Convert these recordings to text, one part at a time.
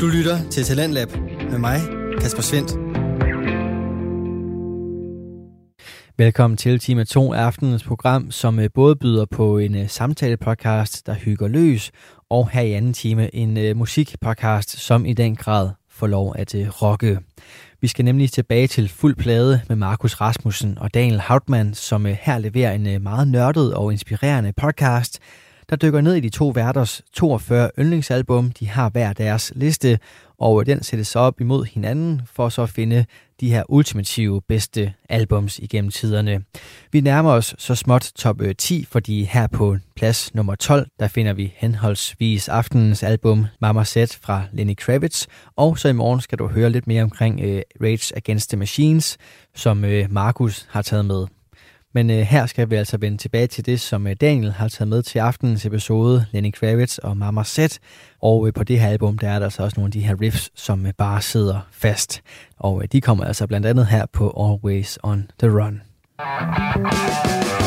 Du lytter til Talentlab med mig, Kasper Svendt. Velkommen til time 2 af aftenens program, som øh, både byder på en øh, samtale-podcast, der hygger løs, og her i anden time en øh, musikpodcast, som i den grad får lov at rocke. Vi skal nemlig tilbage til fuld plade med Markus Rasmussen og Daniel Hautmann, som her leverer en meget nørdet og inspirerende podcast, der dykker ned i de to værters 42 yndlingsalbum. De har hver deres liste, og den sættes så op imod hinanden for så at finde de her ultimative bedste albums igennem tiderne. Vi nærmer os så småt top øh, 10, fordi her på plads nummer 12, der finder vi henholdsvis aftenens album Mama Set fra Lenny Kravitz, og så i morgen skal du høre lidt mere omkring uh, Rage Against the Machines, som øh, uh, Markus har taget med. Men øh, her skal vi altså vende tilbage til det, som øh, Daniel har taget med til aftenens episode, Lenny Kravitz og Mama Set. Og øh, på det her album, der er der så også nogle af de her riffs, som øh, bare sidder fast. Og øh, de kommer altså blandt andet her på Always on the Run. Thank you.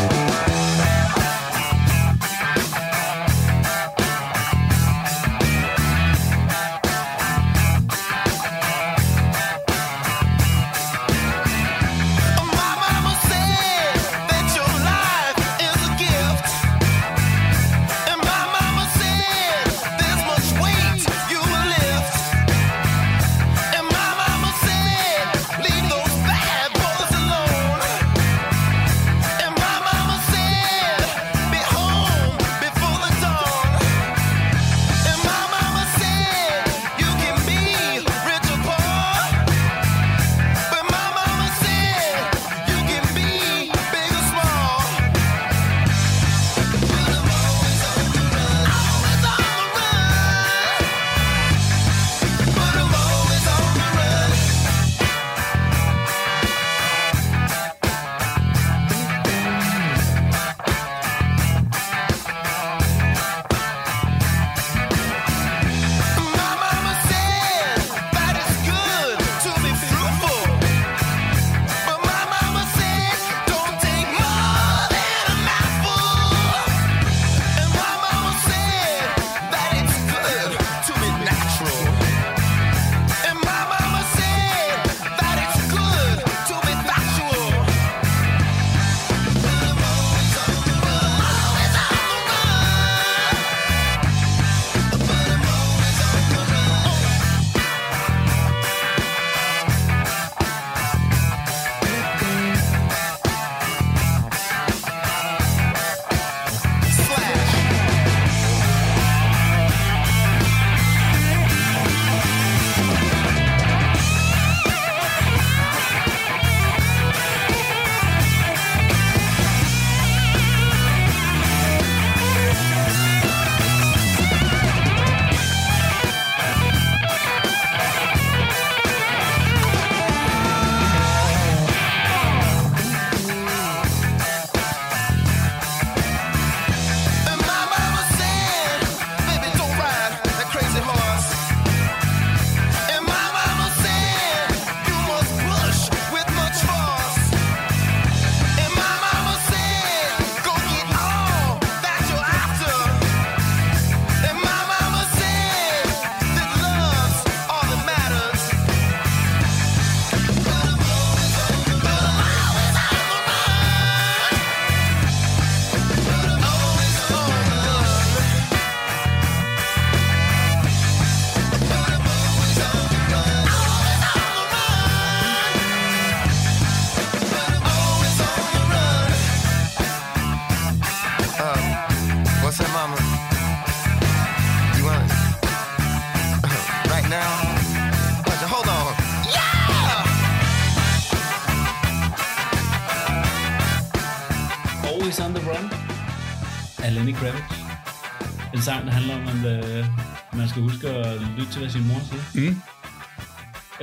Hvad sin mor siger. Mm.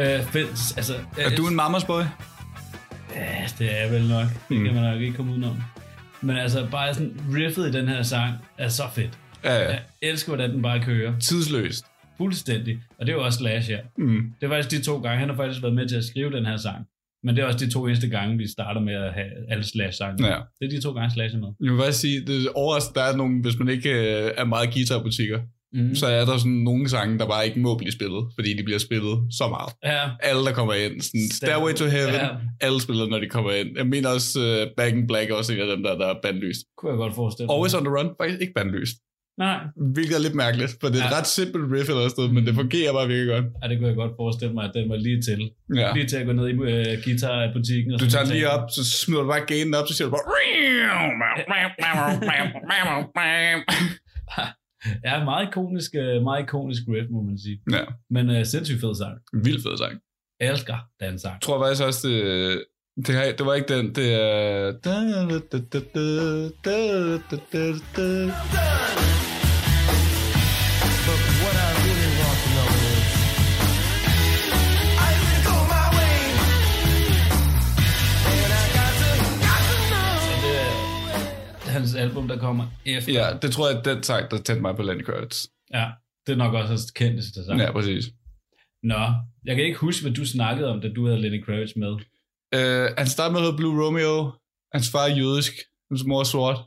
Øh, fælles, altså, er du en mamas boy? Ja, det er vel nok. Det mm. kan man nok ikke komme udenom. Men altså, bare sådan, riffet i den her sang er så fedt. Ja, ja. Jeg elsker, hvordan den bare kører. Tidsløst. Fuldstændig. Og det er jo også Slash her. Mm. Det er faktisk de to gange, han har faktisk været med til at skrive den her sang. Men det er også de to eneste gange, vi starter med at have alle Slash-sange. Ja. Det er de to gange Slash er med. Jeg vil bare sige, det er overraskende, der er nogle, hvis man ikke øh, er meget guitarbutikker, mm. så er der sådan nogle sange, der bare ikke må blive spillet, fordi de bliver spillet så meget. Ja. Alle, der kommer ind. Sådan Stairway to Heaven, ja. alle spiller, når de kommer ind. Jeg mener også uh, Back in Black også en af dem, der, der er bandlyst. Kunne jeg godt forestille mig. Always on the Run, faktisk ikke bandlyst. Nej. Hvilket er lidt mærkeligt, for det er ja. et ret simpelt riff eller sted, men det fungerer bare virkelig godt. Ja, det kunne jeg godt forestille mig, at den var lige til. Ja. Lige til at gå ned i uh, guitar-butikken. Og du tager den lige op, så smider du bare gainen op, så siger du bare... ja, meget ikonisk, øh, meget ikonisk riff, må man sige. Ja. Men uh, sindssygt fed sang. Vild fed sang. Jeg elsker den sang. Jeg tror faktisk også, det, det, her, det var ikke den, det er... hans album, der kommer efter. Ja, det tror jeg, den sang, der tændte mig på Lenny Kravitz. Ja, det er nok også hans kendteste sang. Ja, præcis. Nå, jeg kan ikke huske, hvad du snakkede om, da du havde Lenny Kravitz med. Uh, han startede med at hedde Blue Romeo. Hans far er jødisk. Hans mor er sort.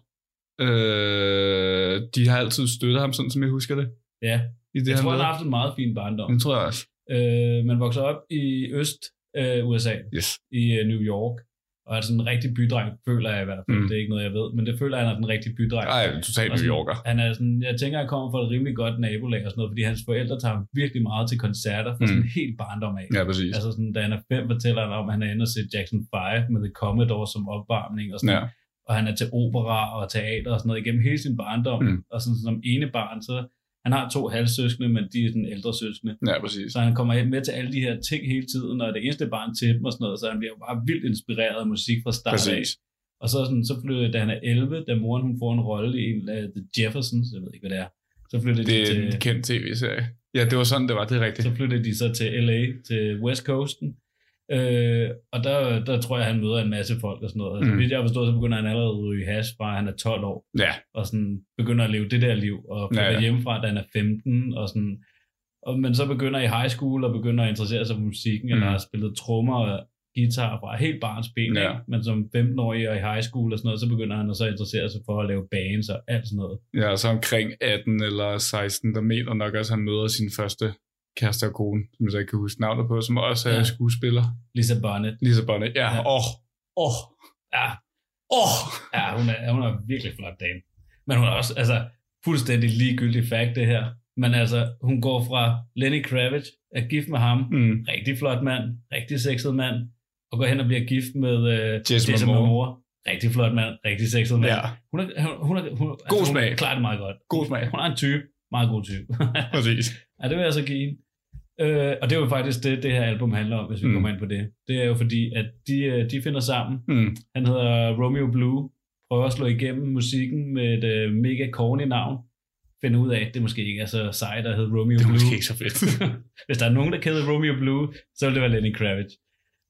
Uh, de har altid støttet ham, sådan som jeg husker det. Ja, I det, jeg han tror, han har haft en meget fin barndom. Det tror jeg også. Øh, man vokser op i Øst øh, USA, Yes. i øh, New York, og er sådan en rigtig bydreng, føler jeg i hvert fald. Mm. Det er ikke noget, jeg ved, men det føler jeg, han er den rigtige bydreng. Ej, totalt New Yorker. Han er sådan, jeg tænker, han kommer fra et rimelig godt nabolag og sådan noget, fordi hans forældre tager ham virkelig meget til koncerter fra Mm. sådan helt barndom af. Ja, præcis. Altså sådan, da han er fem, fortæller han om, at han er inde og se Jackson 5 med The Commodore som opvarmning og sådan Ja. og han er til opera og teater og sådan noget igennem hele sin barndom. Mm. Og sådan som ene barn, så han har to halvsøskende, men de er sådan ældre søskende. Ja, præcis. Så han kommer med til alle de her ting hele tiden, og er det eneste barn til dem og sådan noget, så han bliver jo bare vildt inspireret af musik fra start af. Præcis. Og så, sådan, så flytter, da han er 11, da moren hun får en rolle i en af The Jeffersons, jeg ved ikke, hvad det er, så flytter Det de er til, en kendt tv-serie. Ja, det var sådan, det var. Det er rigtigt. så flytter de så til LA, til West Coasten. Øh, og der, der tror jeg, han møder en masse folk og sådan noget. Altså, Mm. Hvis jeg har forstået, så begynder han allerede at ryge hash fra, han er 12 år Ja, og sådan begynder at leve det der liv, og flytter Ja, ja, hjemmefra, da han er 15, og sådan, og, men så begynder i high school, og begynder at interessere sig for musikken, Mm. eller har spillet trommer og guitar fra helt barns ben, Ja. men som 15-årig og i high school og sådan noget, så begynder han at så interessere sig for at lave bands og alt sådan noget. ja, så omkring 18 eller 16, der mener nok også, at han møder sin første kæreste og kone, som jeg så ikke kan huske navnet på, som også er Ja. skuespiller. Lisa Bonnet. Lisa Bonnet. Ja, Ja. åh, åh, åh, Ja, åh. ja hun, er, hun er virkelig flot dame. Men hun er også, altså, fuldstændig ligegyldig fact, det her. Men altså, hun går fra Lenny Kravitz, er gift med ham, Mm. rigtig flot mand, rigtig sexet mand, og går hen og bliver gift med uh, Jason Momoa. Rigtig flot mand, rigtig sexet mand. Ja, Hun er, hun, hun er, hun, altså, God hun smag. klarer det meget godt. god smag. Hun er en type, meget god type. Præcis. ja, det vil jeg så give hende. Øh, og det er jo faktisk det, det her album handler om, hvis vi Mm. mm. kommer ind på det. Det er jo fordi, at de, øh, de finder sammen. Mm. Han hedder Romeo Blue. Prøver at slå igennem musikken med et øh, mega corny navn. Finder ud af, at det måske ikke er så sejt at hedde Romeo Det er Blue. måske ikke så fedt. Hvis der er nogen, der kalder Romeo Blue, så vil det være Lenny Kravitz.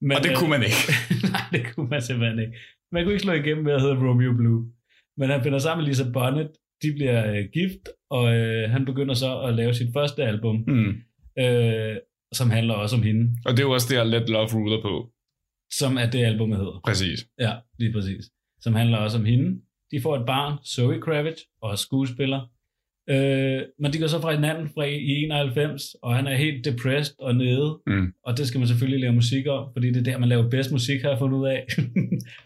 Men, Og det kunne man ikke. Nej, det kunne man simpelthen ikke. Man kunne ikke slå igennem ved at hedde Romeo Blue. Men han finder sammen med Lisa Bonnet. De bliver øh, gift, og øh, han begynder så at lave sit første album, Mm. øh, som handler også om hende, Og det er jo også der, Let Love Ruler på. som er det albumet hedder. Præcis. Ja, lige præcis. Som handler også om hende. De får et barn, Zoe Kravitz, og er skuespiller. Øh, men de går så fra hinanden fra i 91, og han er helt depressed og nede. Mm. Og det skal man selvfølgelig lave musik om, fordi det er der, man laver bedst musik, har jeg fundet ud af.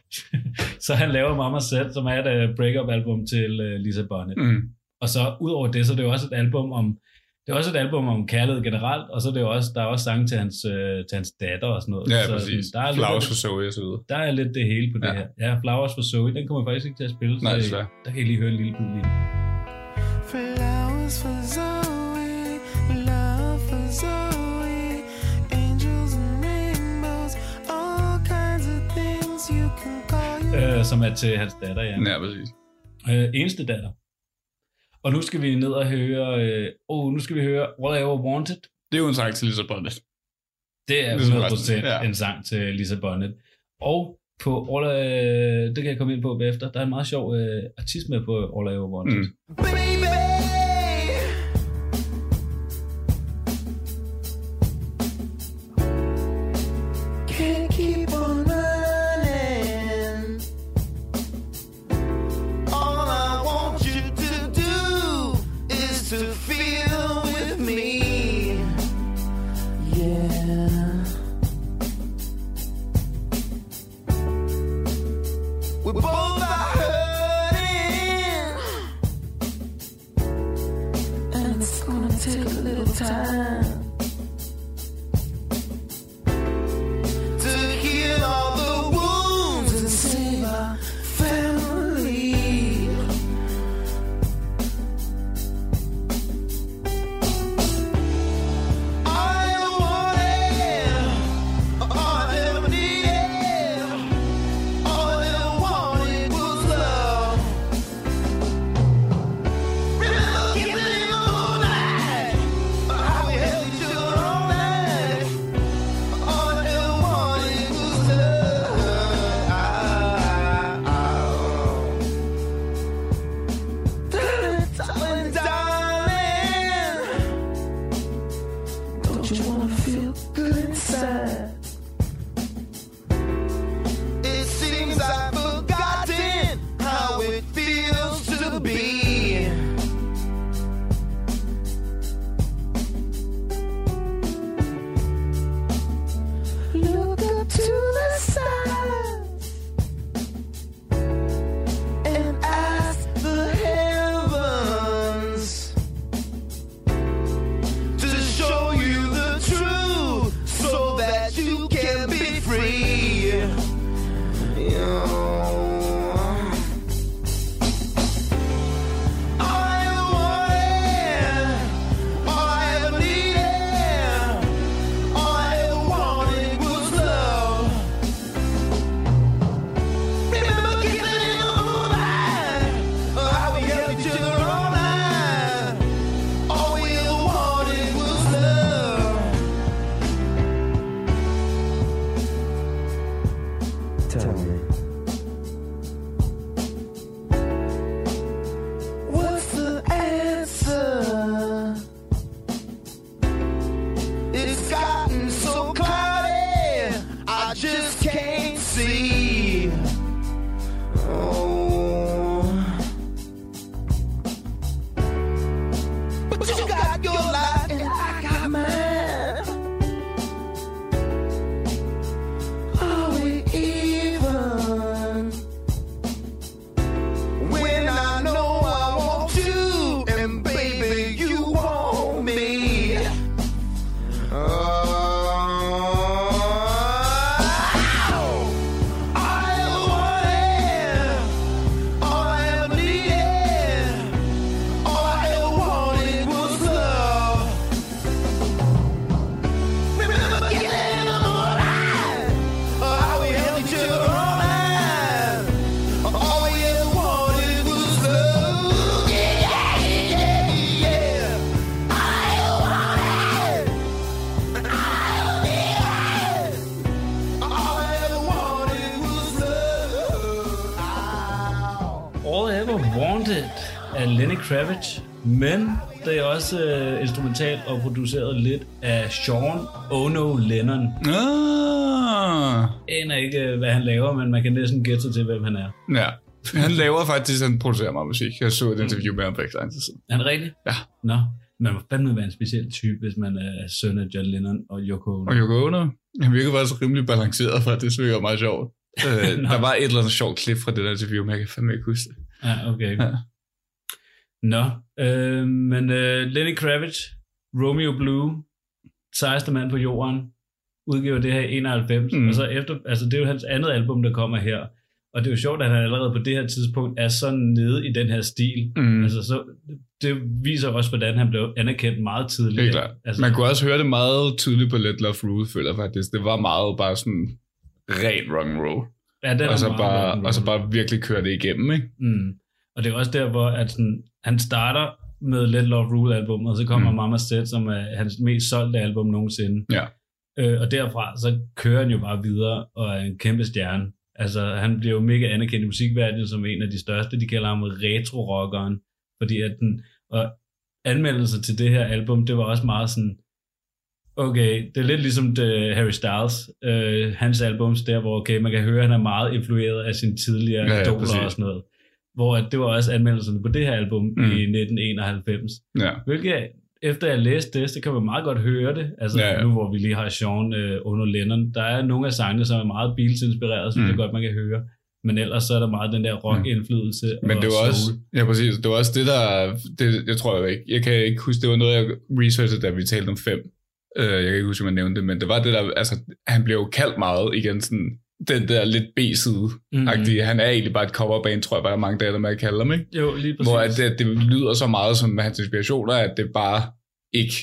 så han laver Mama Set, som er et uh, break-up album til uh, Lisa Bonnet. Mm. Og så ud over det, så er det jo også et album om det er også et album om kærlighed generelt, og så er det jo også, der er også sange til hans, øh, til hans datter og sådan noget. Ja, så præcis. Der er, lidt, Flowers for Zoe og så videre. der er lidt det hele på det Ja. her. Ja, Flowers for Zoe, den kommer jeg faktisk ikke til at spille. Nej, så der kan I lige høre en lille bid lige. Flowers for Zoe, love for Zoe, angels and rainbows, all kinds of things you can call your Øh, som er til hans datter, ja. Ja, præcis. Øh, eneste datter. Og nu skal vi ned og høre, øh, oh, nu skal vi høre All I Ever Wanted. Det er jo en sang til Lisa Bonnet. Det er Ligesom 100% resten, ja. en sang til Lisa Bonnet. Og på All I, det kan jeg komme ind på bagefter, der er en meget sjov øh, artist med på All I Ever Wanted. Mm. baby. Men det er også øh, instrumentalt og produceret lidt af Sean Ono Lennon. Ah, Jeg aner ikke, øh, hvad han laver, men man kan næsten gætte sig til, hvem han er. ja. Han laver faktisk, han producerer meget musik. Jeg så et interview med ham for ikke lang tid siden. Er han rigtig? Ja. Nå, man må fandme være en speciel type, hvis man er søn af John Lennon og Yoko Ono. Og Yoko Ono, han virker faktisk rimelig balanceret, faktisk. Det virker meget sjovt. Øh, der var et eller andet sjovt klip fra det der interview, men jeg kan fandme ikke huske det. Ja, okay. Ja. Nå, øh, men øh, Lenny Kravitz, Romeo Blue, sejeste mand på jorden, udgiver det her i 91, Mm. og så efter, altså det er jo hans andet album, der kommer her, og det er jo sjovt, at han allerede på det her tidspunkt er så nede i den her stil. Mm. Altså, så, det viser også, hvordan han blev anerkendt meget tidligt. Helt klart. Altså, Man kunne også høre det meget tydeligt på Let Love Rule, føler jeg faktisk. Det var meget bare sådan ren rock and roll. ja, den Og så, bare, og så bare virkelig køre det igennem, ikke? Mm. Og det er også der, hvor at sådan, han starter med Let Love Rule album, og så kommer Mm. Mama Set, som er hans mest solgte album nogensinde. Ja. Øh, og derfra, så kører han jo bare videre og er en kæmpe stjerne. Altså, han bliver jo mega anerkendt i musikverdenen som en af de største. De kalder ham retro-rockeren, fordi at den, og anmeldelser til det her album, det var også meget sådan, okay, det er lidt ligesom det, Harry Styles, øh, hans albums der, hvor okay, man kan høre, at han er meget influeret af sine tidligere Ja, ja, idoler og sådan noget. Hvor at det var også anmeldelserne på det her album mm. Mm. i 1991. Ja. Hvilket, efter jeg læste det, så kan man meget godt høre det. Altså Ja, ja, nu hvor vi lige har Sean øh, Ono Lennon, der er nogle af sangene, som er meget Beatles-inspireret, synes mm. Mm. jeg godt, man kan høre. Men ellers så er der meget den der rock-indflydelse. Men og det var også, soul. ja præcis, det var også det, der, det, jeg tror jeg ikke, jeg kan ikke huske, det var noget, jeg researchede, da vi talte om fem. Uh, jeg kan ikke huske, om jeg nævnte det, men det var det der, altså, han blev jo kaldt meget igen, sådan, den der lidt B-side mm. Han er egentlig bare et coverband, tror jeg, bare mange dage, der med at kalde ham, ikke? Jo, lige præcis. Hvor at det, det lyder så meget som hans inspirationer, at det bare ikke,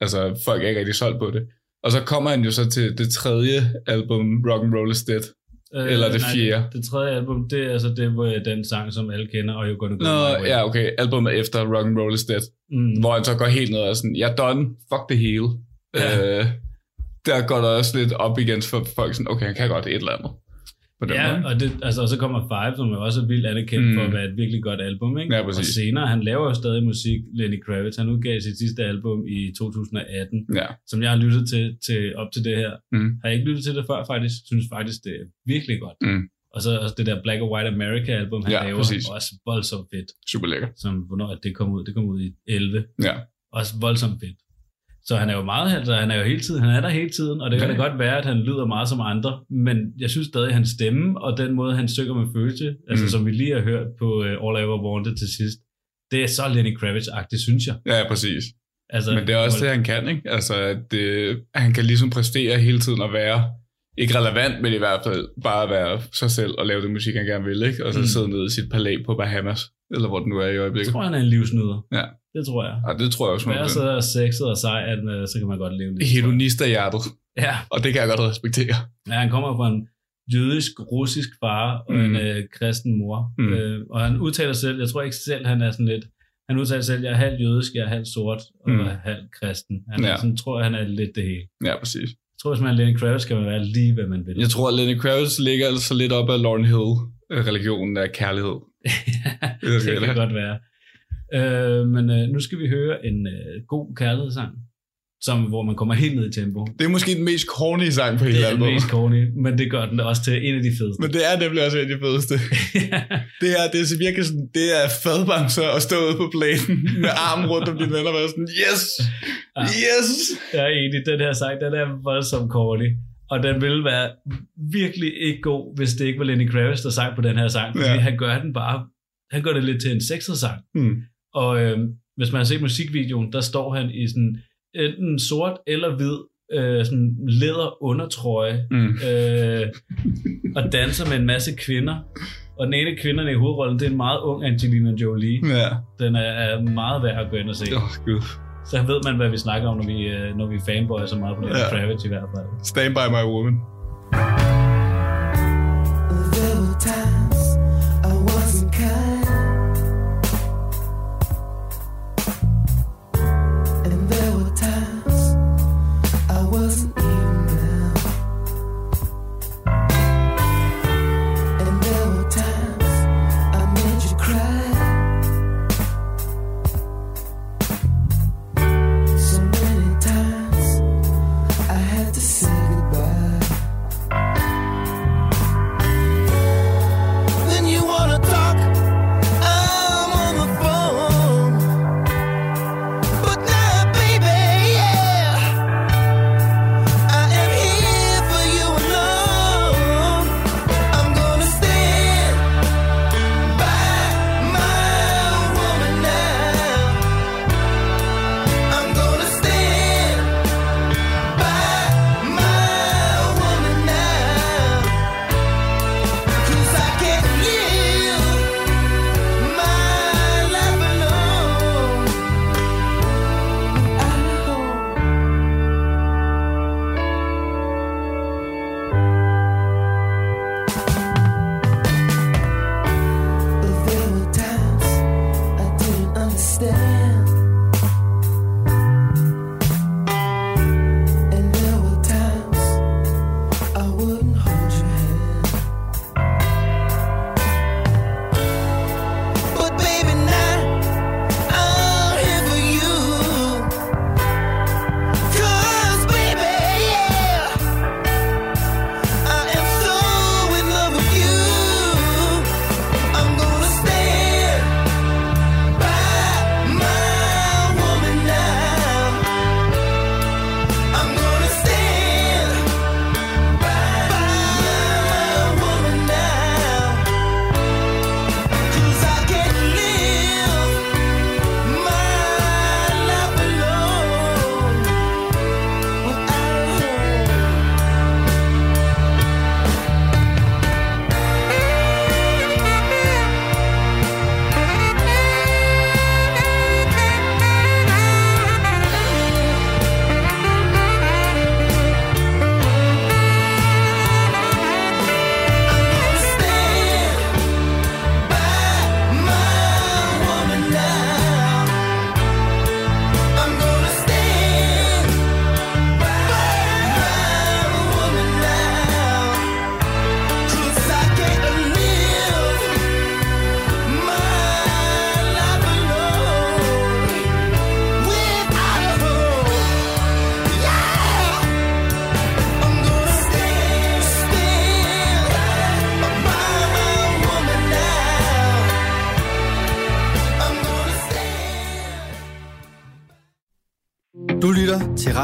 altså folk er ikke rigtig solgt på det. Og så kommer han jo så til det tredje album, Rock and Roll is Dead. Øh, eller det nej, fjerde. Det, det tredje album, det er altså det, hvor den sang, som alle kender, og jo Gonna Go Nå, ja, okay. Albumet efter Rock and Roll is Dead. Mm. Hvor han så går helt ned og sådan, jeg er done, fuck det hele. Ja. Øh, der går der også lidt op igen for folk, sådan, okay, han kan godt et eller andet. På den Ja, måde. og, det, altså, og så kommer Five, som er også vildt anerkendt mm. Mm. for at være et virkelig godt album. Ikke? Ja, præcis. Og senere, han laver jo stadig musik, Lenny Kravitz. Han udgav sit sidste album i 2018, Ja. som jeg har lyttet til, til op til det her. Mm. Har jeg ikke lyttet til det før, faktisk. Synes faktisk, det er virkelig godt. Mm. Og så også det der Black and White America album, han Ja, laver, præcis. også voldsomt fedt. Super lækker. Som, hvornår det kom ud? Det kom ud i 11. Ja. Også voldsomt fedt. Så han er jo meget, altså han er jo hele tiden, han er der hele tiden, og det kan Ja. da godt være, at han lyder meget som andre, men jeg synes stadig, at hans stemme, og den måde, han synger med følelse, altså Mm. som vi lige har hørt på uh, All I Ever Wanted til sidst, det er så Lenny Kravitz-agtigt, synes jeg. Ja, præcis. Altså, Men det er også det, han kan, ikke? Altså, at det, han kan ligesom præstere hele tiden og være, ikke relevant, men i hvert fald bare være sig selv og lave det musik, han gerne vil, ikke? Og så Mm. sidde nede i sit palæ på Bahamas, eller hvor den nu er i Jeg øjeblikket. tror, han er en livsnyder. Ja. Det tror jeg. Ja, det tror jeg også. Være så sexet og sej, at øh, så kan man godt leve lidt. Hedonist af hjertet, Ja, og det kan jeg godt respektere. Ja, han kommer fra en jødisk, russisk far og mm. en øh, kristen mor. Mm. Øh, og han udtaler selv, jeg tror ikke selv, han er sådan lidt, han udtaler selv, jeg er halvt jødisk, jeg er halvt sort og Mm. halvt kristen. Han er, Ja. sådan, tror, han er lidt det hele. Ja, præcis. Jeg tror, hvis man er Lenny Kravitz, man være lige, hvad man vil. Jeg tror, at Lenny Kravitz ligger altså lidt op ad Lauren Hill-religionen af kærlighed. det det kan godt være. Øh, men øh, nu skal vi høre en øh, god kærlighedssang, som, hvor man kommer helt ned i tempo. Det er måske den mest corny sang på hele Det er den albumet. mest corny, men det gør den også til en af de fedeste. Men det er nemlig også en af de fedeste. Det her, det er virkelig sådan, det er fadbamser at stå ude på planen med armen rundt om dine venner og være sådan, yes, Ja. yes. Jeg er enig, den her sang, den er voldsomt corny. Og den ville være virkelig ikke god, hvis det ikke var Lenny Kravitz, der sang på den her sang. Fordi Ja. han gør den bare, han gør det lidt til en sexet sang. Hmm. Og øhm, hvis man har set musikvideoen, der står han i sådan enten sort eller hvid øh, sådan læder undertrøje Mm. øh, og danser med en masse kvinder. Og den ene af kvinderne i hovedrollen, det er en meget ung Angelina Jolie. Ja. Den er, er meget værd at gå ind og se. Oh, gud. Så ved man, hvad vi snakker om, når vi, øh, når vi fanboyer så meget på Lenny Ja. Kravitz i hvert fald. Stand by my woman.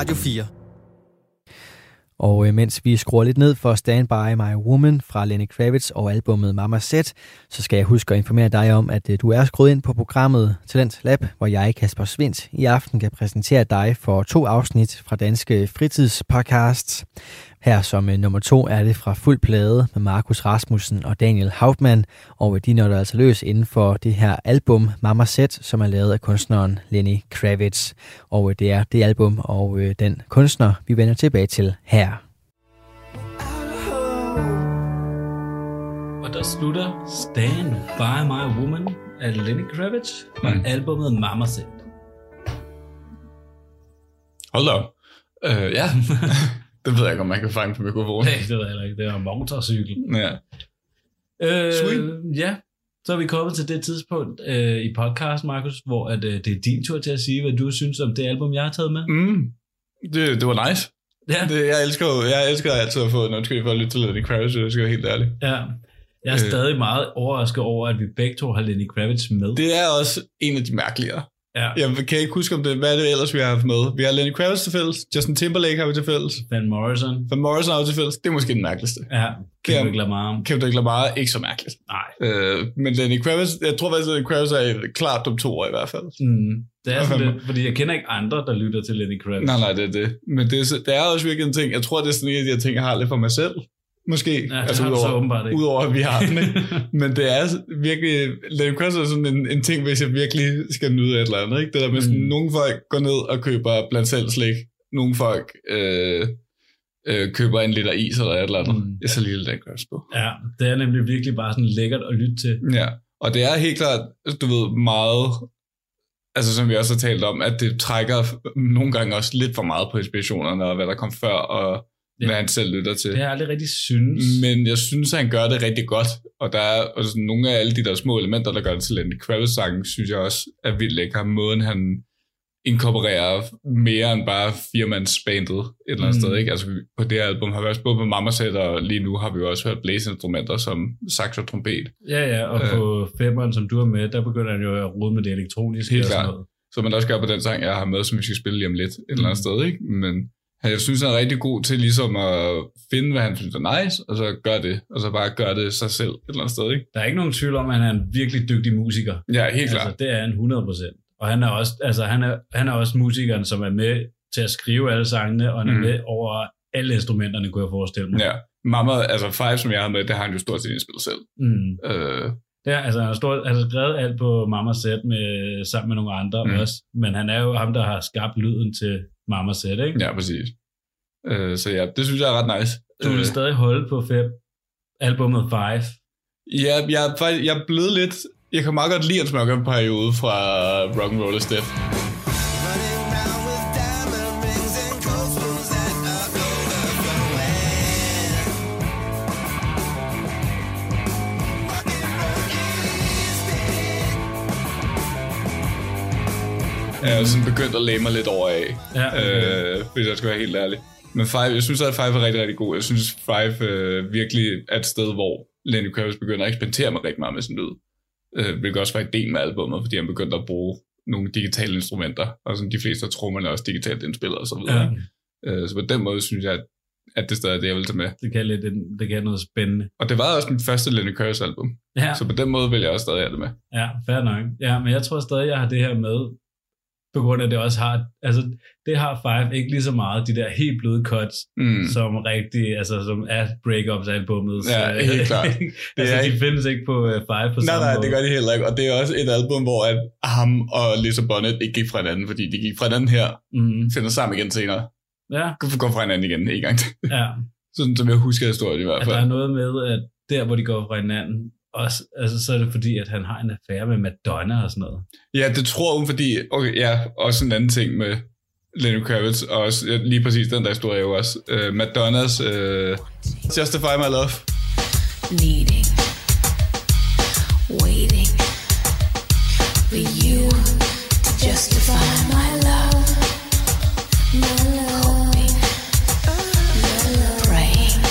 Radio 4. Og øh, mens vi skruer lidt ned for Stand By My Woman fra Lenny Kravitz og albummet Mama Set, så skal jeg huske at informere dig om, at øh, du er skruet ind på programmet Talent Lab, hvor jeg, Kasper Svindt, i aften kan præsentere dig for to afsnit fra Danske Fritidspodcasts. Her som øh, nummer to er det fra Fuld Plade med Markus Rasmussen og Daniel Hauptmann, og øh, de når der altså løs inden for det her album Mama Set, som er lavet af kunstneren Lenny Kravitz. Og øh, det er det album og øh, den kunstner, vi vender tilbage til her. Og der slutter Stand By My Woman af Lenny Kravitz fra Mm. albumet Mama Set. Hold da. Øh, ja. det ved jeg ikke, om man kan fange på mikrofonen. Nej, det ved jeg heller ikke. Det er en motorcykel. Ja. Øh, Sweet. Ja, så er vi kommet til det tidspunkt øh, i podcast, Markus, hvor at, øh, det er din tur til at sige, hvad du synes om det album, jeg har taget med. Mm. Det, det var nice. Ja, Det, jeg, elsker, jeg elsker altid at få en undskyld for at lytte til Lenny Kravitz, jeg skal være helt ærlig. ja. Jeg er Øh. stadig meget overrasket over, at vi begge to har Lenny Kravitz med. Det er også en af de mærkeligere. Ja. Jeg kan ikke huske, om det, hvad er det ellers, vi har haft med. Vi har Lenny Kravitz til fælles, Justin Timberlake har vi til fælles, Van Morrison. Van Morrison har vi til fælles. Det er måske den mærkeligste. Ja, Kendrick Lamar. Kendrick Lamar ikke så mærkeligt. Nej. Øh, men Lenny Kravitz, jeg tror faktisk, at Lenny Kravitz er klart top to i hvert fald. Mm. Det er sådan lidt, fordi jeg kender ikke andre, der lytter til Lenny Kravitz. Nej, nej, det er det. Men det er, det er også virkelig en ting. Jeg tror, det er sådan en af de her ting, jeg har lidt for mig selv. Måske. Ja, altså, du så åbenbart ikke. udover, at vi har den. Ikke? Men det er virkelig... Lenny Kravitz er sådan en, en ting, hvis jeg virkelig skal nyde af et eller andet. Ikke? Det der med sådan, Mm. nogle folk går ned og køber blandt selv slik. Nogle folk øh, øh, køber en liter is eller et eller andet. Mm. Jeg så lille Lenny Kravitz på. Ja, det er nemlig virkelig bare sådan lækkert at lytte til. Ja, og det er helt klart, du ved, meget, altså som vi også har talt om, at det trækker nogle gange også lidt for meget på inspirationerne, og hvad der kom før, og Ja. hvad han selv lytter til. Det har jeg aldrig rigtig synes. Men jeg synes, at han gør det rigtig godt, og der er og sådan, nogle af alle de der små elementer, der gør det til Lenny Kravitz-sangen, synes jeg også er vildt lækker. Måden han inkorporerer mere end bare firmandsbandet et eller andet Mm. mm. sted. Ikke? Altså, på det her album har vi også både på Mama Set, og lige nu har vi også hørt blæseinstrumenter som sax og trompet. Ja, ja, og Øh. på femeren, som du har med, der begynder han jo at rode med det elektroniske Helt klart. som man også gør på den sang, jeg har med, som vi skal spille lige om lidt et eller andet Mm. sted, ikke? Men jeg synes, han er rigtig god til ligesom at finde, hvad han synes er nice, og så gør det, og så bare gøre det sig selv et eller andet sted, ikke? Der er ikke nogen tvivl om, at han er en virkelig dygtig musiker. Ja, helt klart. Altså, det er han 100%. Og han er også, altså, han er, han er også musikeren, som er med til at skrive alle sangene, og han er Mm. med over alle instrumenterne, kunne jeg forestille mig. Ja. Mamma, altså Five, som jeg har med, det har han jo stort set indspillet selv. Mm. Øh, er, altså, han, har stort, han har skrevet alt på Mama Set med, sammen med nogle andre mm. også, men han er jo ham, der har skabt lyden til Mama Set, ikke? ja, præcis. Øh, så ja, det synes jeg er ret nice. Du vil Øh, stadig holde på fem. Albumet Five. ja, jeg, faktisk, jeg er blevet lidt... Jeg kan meget godt lide en smørke periode fra Rock'n'Roll Steph. Jeg er sådan begyndt at lægge mig lidt over af. Ja, okay. øh, hvis jeg skal være helt ærlig. Men Five, jeg synes, at Five er rigtig, rigtig god. Jeg synes, Five øh, virkelig er et sted, hvor Lenny Kravitz begynder at eksperimentere med rigtig meget med sin lyd. Øh, hvilket også var ideen med albumet, fordi han begyndte at bruge nogle digitale instrumenter, og sådan de fleste af trommerne er også digitalt indspillet og så videre. ja. Øh, så på den måde synes jeg, at, at det stadig er det, jeg vil tage med. Det kan, lidt, det kan noget spændende. Og det var også min første Lenny Kravitz album, Ja, så på den måde vil jeg også stadig have det med. ja, fair nok. Ja, men jeg tror stadig, jeg har det her med, på grund af at det også har, altså det har Five ikke lige så meget, de der helt bløde cuts, Mm. som rigtig, altså som er breakups albummet. Ja, helt klart. Det altså, er de ikke- findes ikke på uh, Five på Nej, samme nej, måde. det gør de heller ikke. Og det er også et album, hvor at ham og Lisa Bonnet ikke gik fra hinanden, fordi de gik fra hinanden her, Mm, finder sammen igen senere. ja, Går fra hinanden igen en gang til. ja. Sådan som jeg husker historien i hvert At der fald. er noget med, at der, hvor de går fra hinanden, også, altså, så er det fordi, at han har en affære med Madonna og sådan noget. Ja, det tror hun, fordi, okay, ja, også en anden ting med Lenny Kravitz, og også ja, lige præcis den der historie jo også. Uh, Madonnas uh, Justify My Love. needing, waiting for you to justify my love, my love, praying.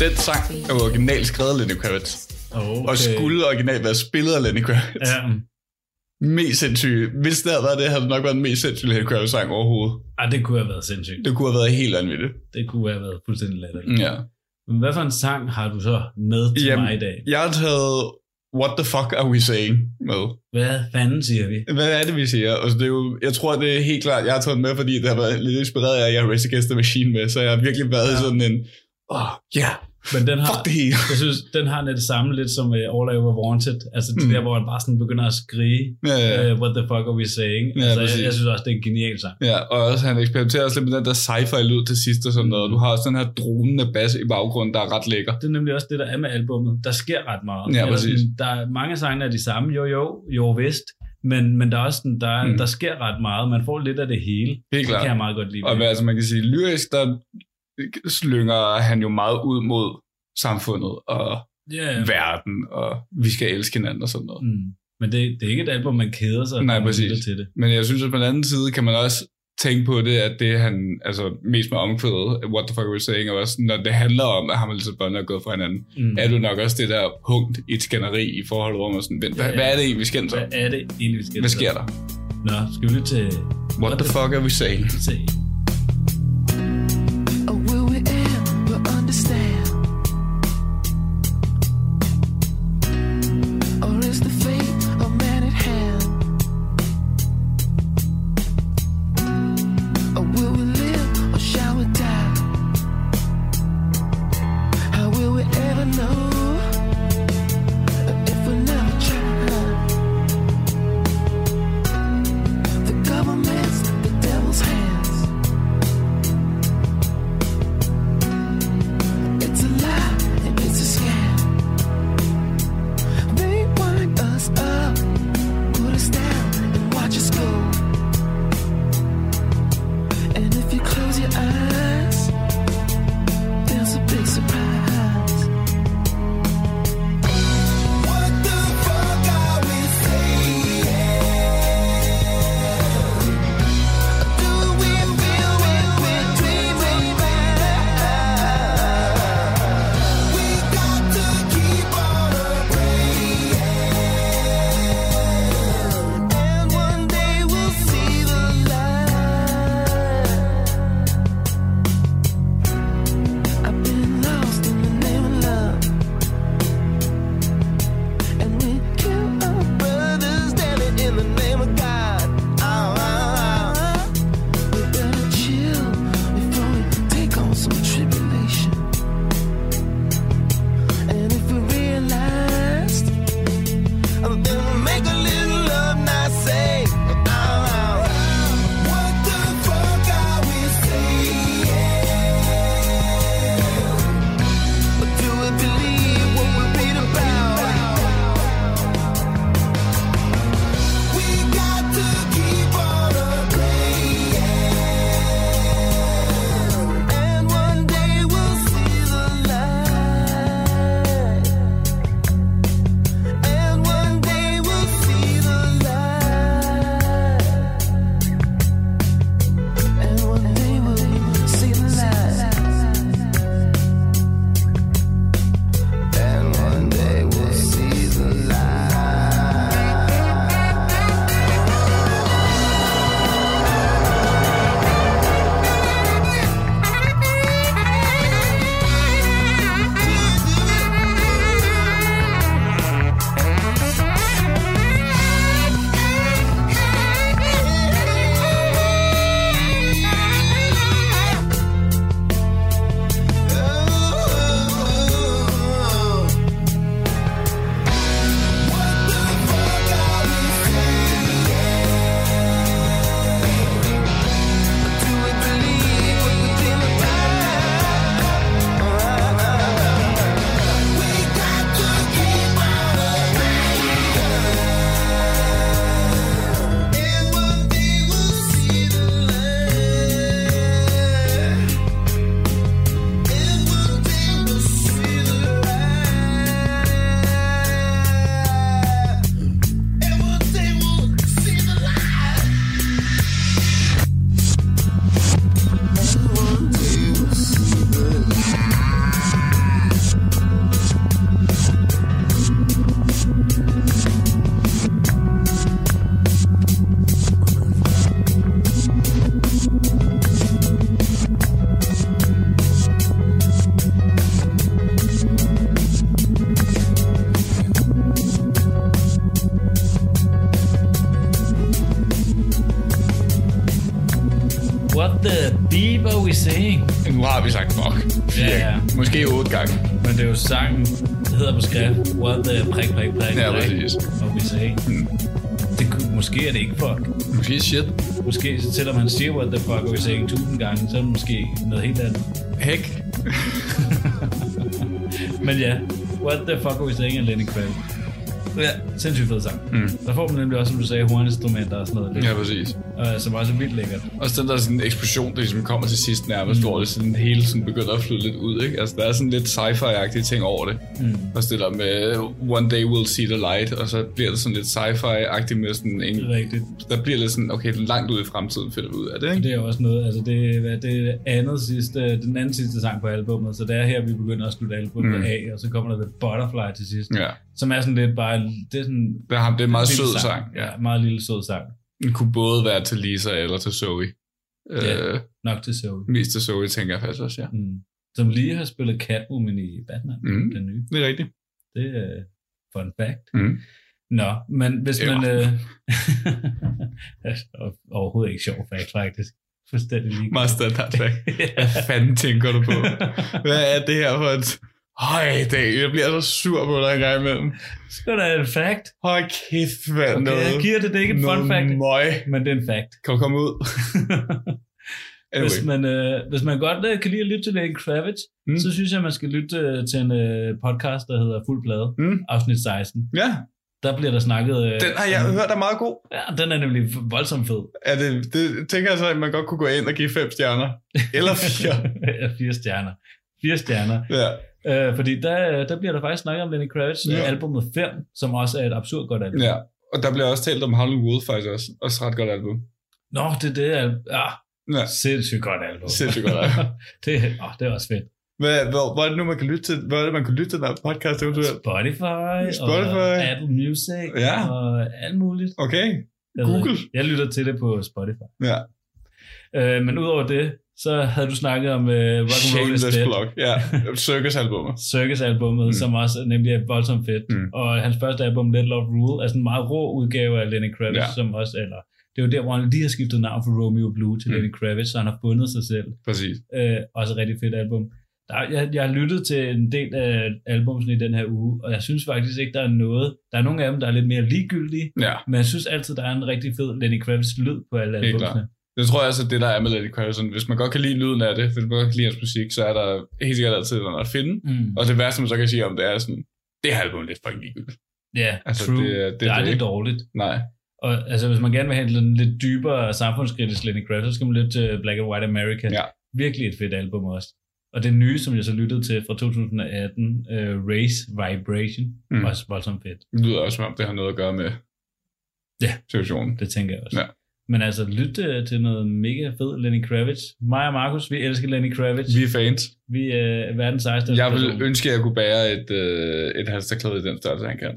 Den sang er jo originalt skrevet af Lenny Kravitz, Oh, og skulle originalt være spillet af Lenny Kravitz. Ja, mest sindssyge. Hvis det havde været det, havde det nok været den mest sindssyge Lenny Kravitz sang overhovedet. Ej, det kunne have været sindssygt. Det kunne have været helt vanvittigt. Det kunne have været fuldstændig latterligt. Ja. Men hvad for en sang har du så med til Jamen, mig i dag? Jeg har taget What the fuck are we saying med. Hvad fanden siger vi? Hvad er det, vi siger? Altså, det er jo, jeg tror, det er helt klart, jeg har taget den med, fordi det har været lidt inspireret af, at jeg har Race Against the Machine med, så jeg har virkelig været Ja. sådan en, oh, ja, yeah, Men den har, fuck det hele. jeg synes, den har lidt det samme lidt som uh, All I Ever Wanted. Altså det Mm. der, hvor han bare sådan begynder at skrige, Ja, ja. uh, what the fuck are we saying? Ja, altså, jeg, jeg, synes også, det er en genial sang. Ja, og også, han eksperimenterer også lidt med den der sci-fi lyd til sidst og sådan noget. Du har også den her dronende bass i baggrunden, der er ret lækker. Det er nemlig også det, der er med albummet. Der sker ret meget. Ja, Eller præcis. sådan, Der er mange sange, er de samme, jo jo, jo vist. Men, men der er også sådan, der, Mm. der sker ret meget. Man får lidt af det hele. Helt Det klart. kan jeg meget godt lide. Og altså, man kan sige, lyrisk, der slynger han jo meget ud mod samfundet og ja, verden, og vi skal elske hinanden og sådan noget. Mm. Men det, det er ikke et album, man keder sig, Nej, præcis. til det. Men jeg synes, at på den anden side kan man også tænke på det, at det han, altså mest med omkvædet, what the fuck are we saying, og også når det handler om, at ham og Lisa Bond er gået fra hinanden, Mm. er det nok også det der punkt i et skænderi i forholdet, hvor man sådan, hvad, Ja, ja. hvad er det egentlig, vi skændes om? Hvad er det egentlig, vi skal Hvad sker der? Nå, skal vi lytte til... What the fuck are we saying? Se. Or Måske shit. Måske, selvom han siger what the fuck are we saying tusind gange, så er det måske noget helt andet. Hæk. Men ja, what the fuck we saying af Lenny Kravitz. Ja, sindssygt fed sang. Mm. Der får man nemlig også, som du sagde, horninstrumenter og sådan noget. Lidt, Ja, præcis. Øh, som også er vildt lækkert. Også den der sådan eksplosion, der ligesom kommer til sidst nærmest, mm. hvor det sådan hele sådan begynder at flyde lidt ud, ikke? Altså, der er sådan lidt sci-fi-agtige ting over det. Mm. Og det der med, one day we'll see the light, og så bliver det sådan lidt sci-fi-agtigt med sådan en... Rigtigt. Der bliver lidt sådan, okay, langt ud i fremtiden finder vi ud af det, ikke? Det er også noget, altså det, hvad, det er andet sidste, den anden sidste sang på albummet, så det er her, vi begynder at slutte albummet Mm. af, og så kommer der The Butterfly til sidst, Ja. som er sådan lidt bare, det er sådan... Det er, ham, det er en meget sød sang. Ja, meget lille sød sang. Den kunne både være til Lisa eller til Zoe. Ja. Øh, Nok til Zoe. mest til Zoe, tænker jeg faktisk også, ja. Mm. Som lige har spillet Catwoman i Batman, Mm. den nye. Det er rigtigt. Det er fun fact. Mm. Nå, men hvis Ja. man... Øh, overhovedet ikke sjov fact, faktisk. Fuldstændig lige. Meget standard fact. Hvad fanden tænker du på? Hvad er det her for et... Høj, dag. Jeg bliver så sur på dig en gang imellem. Skal der en fact? Hold kæft, hvad Okay, noget. jeg giver det, det er ikke en fun fact, møg. men det er en fact. Kan du komme ud? anyway. Hvis man, øh, hvis man godt øh, kan lide at lytte til Lenny Kravitz, Mm. så synes jeg, man skal lytte øh, til en øh, podcast, der hedder Fuld Plade, Mm. afsnit 16. Ja, Der bliver der snakket... Øh, den har jeg om- hørt er meget god. Ja, den er nemlig voldsomt fed. Er det, det tænker jeg så, at man godt kunne gå ind og give fem stjerner. Eller fire. ja, fire stjerner. Fire stjerner. ja. Øh, fordi der, der bliver der faktisk snakket om Lenny Kravitz Ja. ja. albumet 5, som også er et absurd godt album. ja. Og der bliver også talt om Howlin' Wolf faktisk også. Også et ret godt album. Nå, det er det. Ja, Ja. sindssygt godt album. Sindssygt godt album. det, åh, det er også fedt. Hvad, hvor, hvor, er det nu, man kan lytte til, hvor er det, man kan lytte til den her podcast? Spotify, Spotify. og Apple Music Ja. og alt muligt. Okay. Jeg Google. Ved, jeg lytter til det på Spotify. Ja. Øh, men udover det, så havde du snakket om uh, Rock and Roll is Dead. plug. Ja. Circus-albumer. Circus-albummet, Mm. mm. som også nemlig er voldsomt fedt. Mm. Og hans første album, Let Love Rule, er sådan en meget rå udgave af Lenny Kravitz, Ja. som også, eller det er jo der, hvor han lige har skiftet navn fra Romeo Blue til Mm. Lenny Kravitz, så han har fundet sig selv. Præcis. Øh, også et rigtig fedt album. Der, er- jeg, jeg har lyttet til en del af albumsen i den her uge, og jeg synes faktisk ikke, der er noget. Der er nogle af dem, der er lidt mere ligegyldige, Ja. men jeg synes altid, der er en rigtig fed Lenny Kravitz lyd på alle albumsene. Det tror jeg også, at det der er med Kravitz. sådan, Hvis man godt kan lide lyden af det, hvis man godt kan lide hans musik, så er der helt sikkert altid noget at finde. Mm. Og det værste, man så kan sige om det, er sådan, det her album er lidt fucking ligegyldigt. Ja, Altså, altså, true. det er- Det, det er aldrig dårligt. Nej. Og altså, hvis man gerne vil have en lidt dybere samfundskritisk Lenny Kravitz, så skal man lytte til Black and White America. Ja. Virkelig et fedt album også. Og det nye, som jeg så lyttede til fra 2018, uh, Race Vibration, mm. også voldsomt fedt. Det lyder også, som om det har noget at gøre med Ja. situationen. Det tænker jeg også. Ja. Men altså, lyt øh, til noget mega fed Lenny Kravitz. Mig og Markus, vi elsker Lenny Kravitz. Vi er fans. Vi er verdens sejeste Jeg person. vil ønske, at jeg kunne bære et, øh, et halsterklæde i den størrelse, han kan.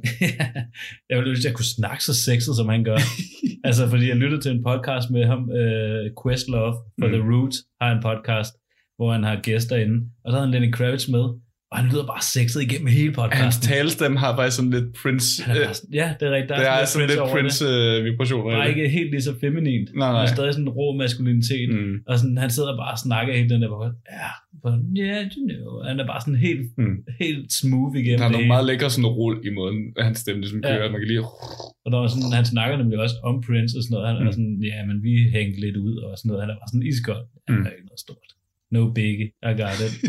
jeg ville ønske, at jeg kunne snakke så sexet, som han gør. altså, fordi jeg lyttede til en podcast med ham, uh, Questlove for Mm. The Roots har en podcast, hvor han har gæster inde, og der havde han Lenny Kravitz med, og han lyder bare sexet igennem hele Hans podcasten. talestemme har faktisk sådan lidt Prince... Er Øh, ja, det er rigtigt. Der det er er, sådan lidt. Prince-vibrationer. Bare ikke helt lige så feminint. Nej, nej. Men stadig sådan en rå maskulinitet. Mm. Og sådan, han sidder bare og snakker hele den der, hvor, ja, yeah, yeah, you know. Han er bare sådan helt, Mm. helt smooth igennem Der er hele. meget lækre sådan rull i måden, at hans stemme ligesom Ja. kører. Man kan lige... Og der var sådan, han snakker nemlig også om Prince og sådan noget. Han Mm. er sådan, ja, men vi hængte lidt ud og sådan noget. Han er bare sådan iskold. Han Mm. er ikke noget stort. No biggie, I got it.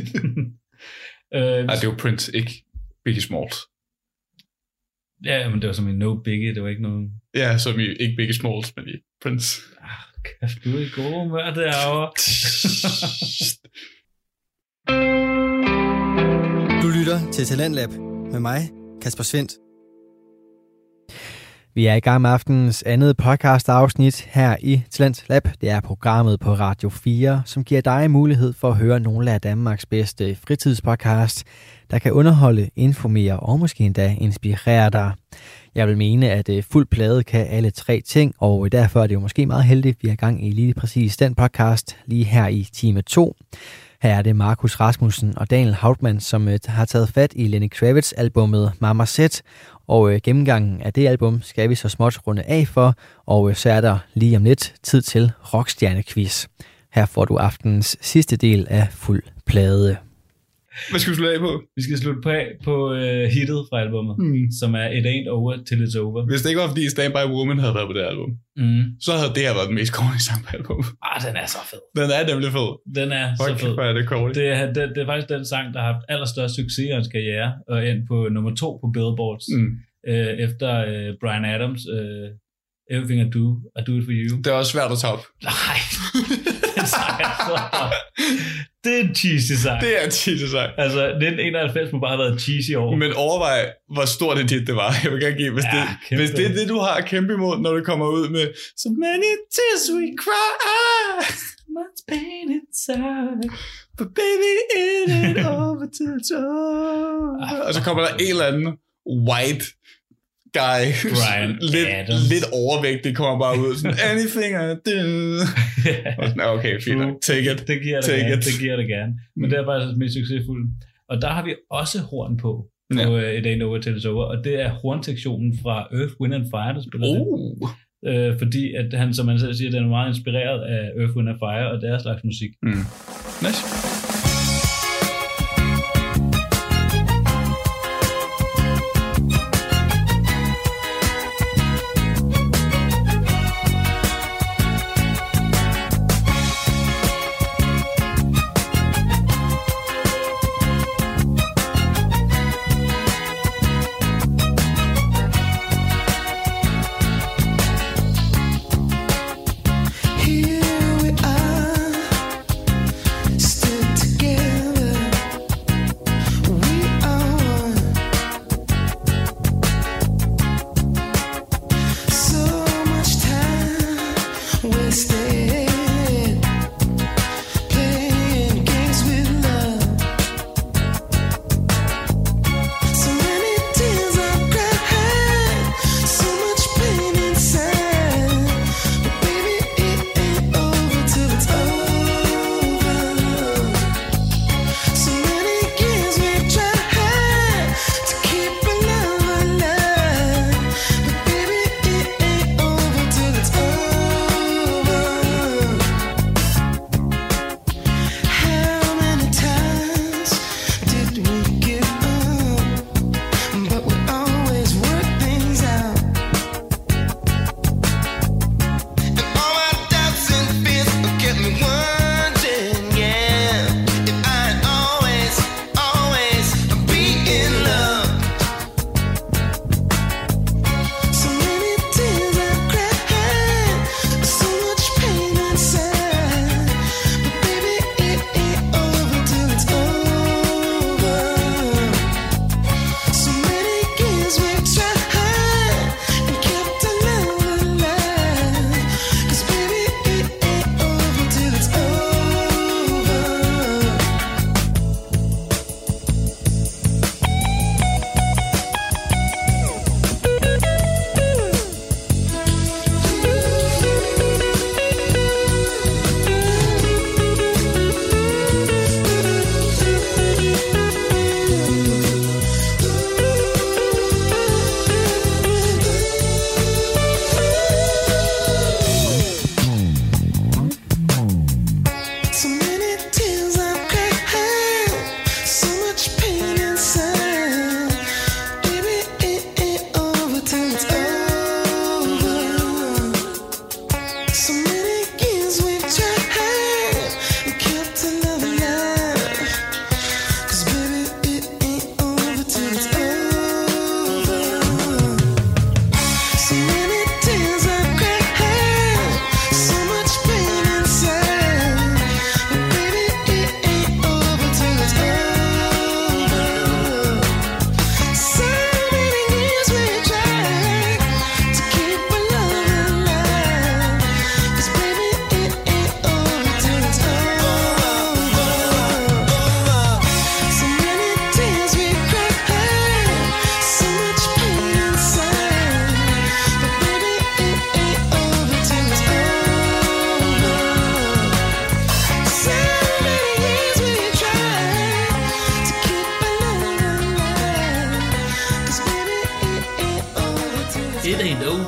øh, Nej, det er jo Prince, ikke Biggie Smalls. ja, men det var som en no biggie. Det var ikke nogen... Ja, som i, ikke Biggie Smalls, men i Prince. Kæft, du er i god humør derovre. Du lytter til Talentlab med mig, Kasper Svendt. Vi er i gang med aftenens andet podcast afsnit her i Talent Lab. Det er programmet på Radio 4, som giver dig mulighed for at høre nogle af Danmarks bedste fritidspodcast, der kan underholde, informere og måske endda inspirere dig. Jeg vil mene, at øh, fuld plade kan alle tre ting, og øh, derfor er det jo måske meget heldigt, at vi er i gang i lige præcis den podcast lige her i time 2. Her er det Markus Rasmussen og Daniel Hauptmann, som øh, har taget fat i Lenny Kravitz albummet Mama Set, og øh, gennemgangen af det album skal vi så småt runde af for, og øh, så er der lige om lidt tid til Rockstjerne-quiz. Her får du aftenens sidste del af fuld plade. Hvad skal vi slutte af på? Vi skal slutte på, af på uh, hittet fra albumet, Mm. som er It Ain't Over Till It's Over. Hvis det ikke var, fordi Stand By Woman havde været på det album, Mm. så havde det her været den mest corny sang på albumet. Ah, den er så fed. Den er nemlig fed. Den er Fuck, så fed. hvor er det corny. Det er, det, det er faktisk den sang, der har haft allerstørst succes i hans karriere, og endt på nummer to på Billboards, mm. Øh, efter øh, Brian Adams, øh, Everything I Do, I Do It For You. Det er også svært at op. Nej, den sang er så Det er en cheesy sang. Det er en cheesy sang. Altså, 1991 må bare have været cheesy år. Men overvej, hvor stort et hit det var. Jeg vil gerne give, hvis, Ja, det, kæmpe. hvis det er det, du har at kæmpe imod, når du kommer ud med So many tears we cry, much pain inside. but baby it ain't over till it's over. Og så kommer der en eller anden white guy, Brian lidt, Adams. lidt overvægtig, kommer bare ud sådan, anything I do. Og sådan, okay, fint nok. Take it. Det giver jeg Take gerne. it. Det giver dig gerne. Men Mm. det er faktisk mest succesfuldt. Og der har vi også horn på, på Ja. It Ain't Over Till It's Over, og det er hornsektionen fra Earth, Wind and Fire, der spiller det. Oh. Øh, fordi at han, som man selv siger, den er meget inspireret af Earth, Wind and Fire og deres slags musik. Mm. Nice.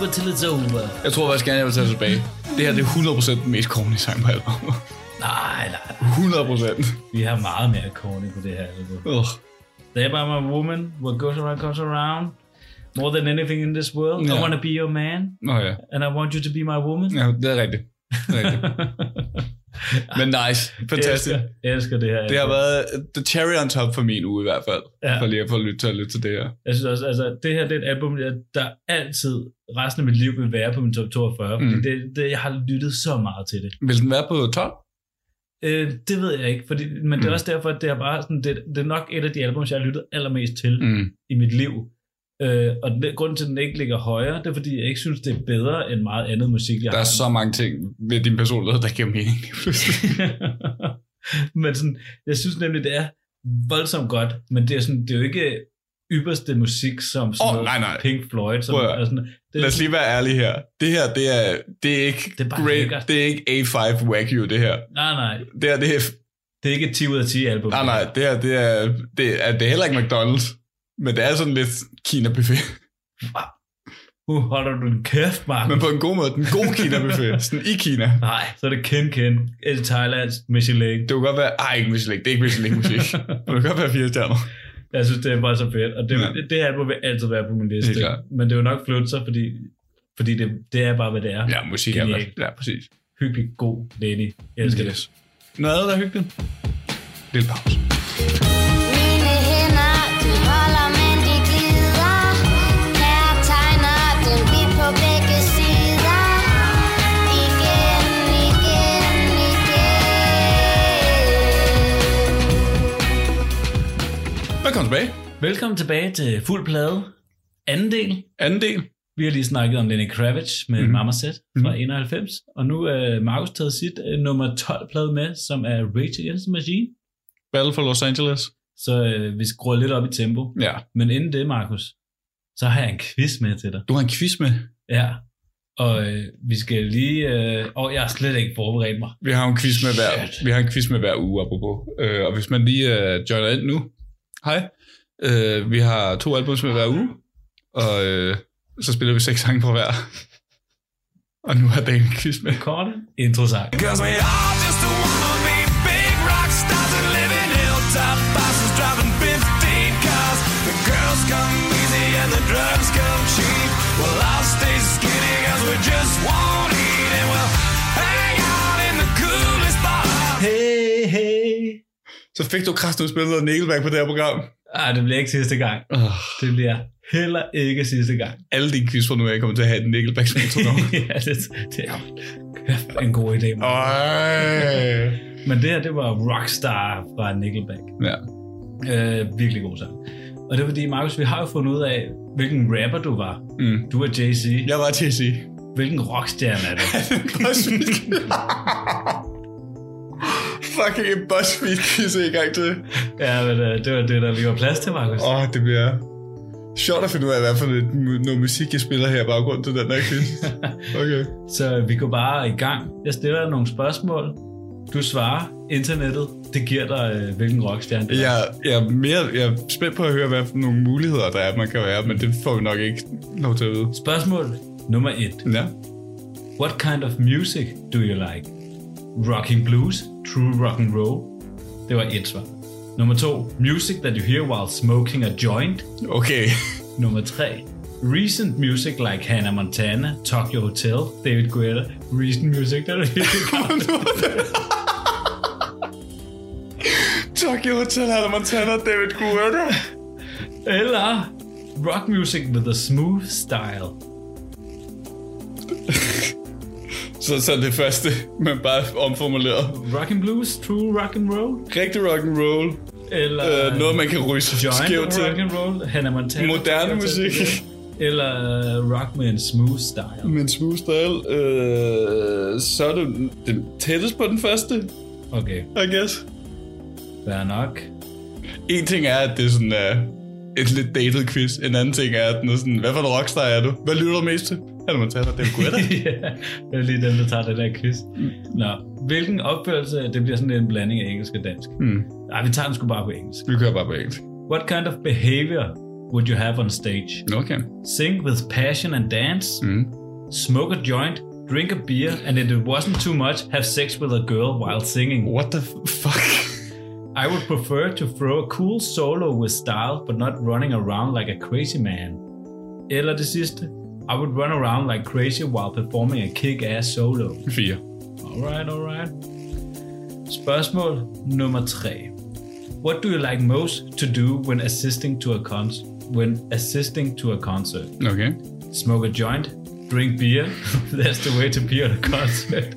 Over till it's over. Jeg tror faktisk gerne, jeg vil tage det tilbage. Det her det er 100% den mest corny sang på albumet. Nej, nej. 100 procent. Vi har meget mere corny på det her album. Uh. Stay by my woman, what goes around comes around. More than anything in this world, Ja. I want to be your man, Nå ja. and I want you to be my woman. ja, det er rigtigt. Det er rigtigt. Men nice. Fantastisk. elsker, elsker det her. Det har været the cherry on top for min uge i hvert fald. Ja. For lige at få lyttet til, lytte til det her. Jeg synes også, altså, det her det er et album, der- der altid resten af mit liv vil være på min top 42, fordi Mm. det, det, jeg har lyttet så meget til det. Vil den være på 12? Øh, det ved jeg ikke, fordi, men det er Mm. også derfor, at det er, bare sådan, det, det er nok et af de albums, jeg har lyttet allermest til. Mm. i mit liv. Øh, og det, grunden til, at den ikke ligger højere, det er, fordi jeg ikke synes, det er bedre end meget andet musik, jeg Der er har. så mange ting ved din personlighed, der giver mening men sådan, jeg synes nemlig, det er voldsomt godt, men det er, sådan, det er jo ikke ypperste musik som sådan noget nej, nej. Pink Floyd. Som, Prøv sådan, det, Lad os lige være ærlige her. Det her, det er, det er ikke Det er bare great, lækkert. det er ikke A5 Wagyu, det her. Nej, nej. Det her, det er, Det er ikke et 10 ud af 10 album. nej, nej, det her, det er, det er, det er heller ikke McDonald's. Men det er sådan lidt Kina buffet. Nu holder du din kæft, Mark. Men på en god måde, den gode Kina buffet. Sådan i Kina. Nej, så er det Ken Ken, El Thailands, Michelin. Det kunne godt være, ej, ikke Michelin, det er ikke Michelin musik. Men det kan godt være fire stjerner. Jeg synes, det er bare så fedt. Og det, Ja. det, det her album vil altid være på min liste. Klart. Men det er jo nok flytte sig, fordi, fordi det, det er bare, hvad det er. Ja, musik er Genialt. Ja, præcis. Hyggelig, god, Lenny. Jeg elsker det. Yes. Noget andet, der er hyggeligt? Lille pause. Velkommen tilbage. Velkommen tilbage til Fuld Plade. Anden del. Anden del. Vi har lige snakket om Lenny Kravitz med Mhm. mm-hmm. Mama Set fra Mhm. 91. Og nu er Markus taget sit uh, nummer 12 plade med, som er Rage Against the Machine. Battle for Los Angeles. Så uh, vi skruer lidt op i tempo. Ja. Men inden det, Markus, så har jeg en quiz med til dig. Du har en quiz med. Ja. Og øh, vi skal lige... Øh, og jeg har slet ikke forberedt mig. Vi har en quiz med hver, Shit. vi har en quiz med hver uge, apropos. Øh, og hvis man lige øh, joiner ind nu. Hej. Øh, vi har to albums med hver uge. Og øh, så spiller vi seks sange på hver. Og nu har Daniel quiz med. Korte intro-sang. Så fik du kraftigt spillet noget Nickelback på det her program. Ej, det bliver ikke sidste gang. Oh, Det bliver heller ikke sidste gang. alle dine quiz fra nu af kommer til at have et Nickelback intronummer. ja, det, det er kæft, en god idé. Øj. Men det her, det var Rockstar fra Nickelback. Ja. Øh, virkelig god sang. Og det er fordi, Markus, vi har jo fundet ud af, hvilken rapper du var. Mm. Du er Jay-Z. Jeg var sige. Hvilken rockstjerne er du? Fucking en BuzzFeed quiz i gang til. ja, men øh, det var det, der lige var plads til, Markus. Åh, oh, det bliver sjovt at finde ud af, hvad for noget, mu- noget musik, jeg spiller her i baggrund til den der quiz. Okay. Så vi går bare i gang. Jeg stiller nogle spørgsmål. Du svarer. Internettet, det giver dig, øh, hvilken rockstjerne du er. Jeg, jeg, er mere, jeg er spændt på at høre, hvad for nogle muligheder der er, man kan være, men det får vi nok ikke lov til at vide. Spørgsmål nummer et. Ja. What kind of music do you like? Rocking blues, true rock and roll. Det var et svar. Nummer to. Music that you hear while smoking a joint. Okay. Nummer tre. Recent music like Hannah Montana, Tokyo Hotel, David Guetta. Recent music that you hear. Tokyo Hotel, Hannah Montana, David Guetta. Eller rock music with a smooth style. Så, så det første, men bare omformuleret. Rock and blues, true rock and roll. Rigtig rock and roll. Eller Øh, noget, man kan ryge skævt til. rock and roll. Hannah Montana. Moderne musik. Eller øh, rock med en smooth style. Men smooth style, øh, så er det den tættest på den første, Okay, I guess. fair nok. En ting er, at det er sådan uh, et lidt dated quiz. En anden ting er, at den er sådan, hvad for en rockstar er du? Hvad lytter du mest til? Hannah Montana, David Guetta. ja, det er lige den, der tager det der quiz. Nå, hvilken opførelse, det bliver sådan en blanding af engelsk og dansk. hmm. Nej, vi tager den sgu bare på engelsk. Vi kører bare på engelsk. What kind of behavior would you have on stage? Okay. Sing with passion and dance? Mm. Smoke a joint drink a beer, and if it wasn't too much, have sex with a girl while singing. What the fuck? I would prefer to throw a cool solo with style, but not running around like a crazy man. Eller det sidste. I would run around like crazy while performing a kick-ass solo. Fire. Alright, alright. Spørgsmål nummer 3. What do you like most to do when assisting to a concert? When assisting to a concert? Okay. Smoke a joint, drink beer. That's the way to be at a concert.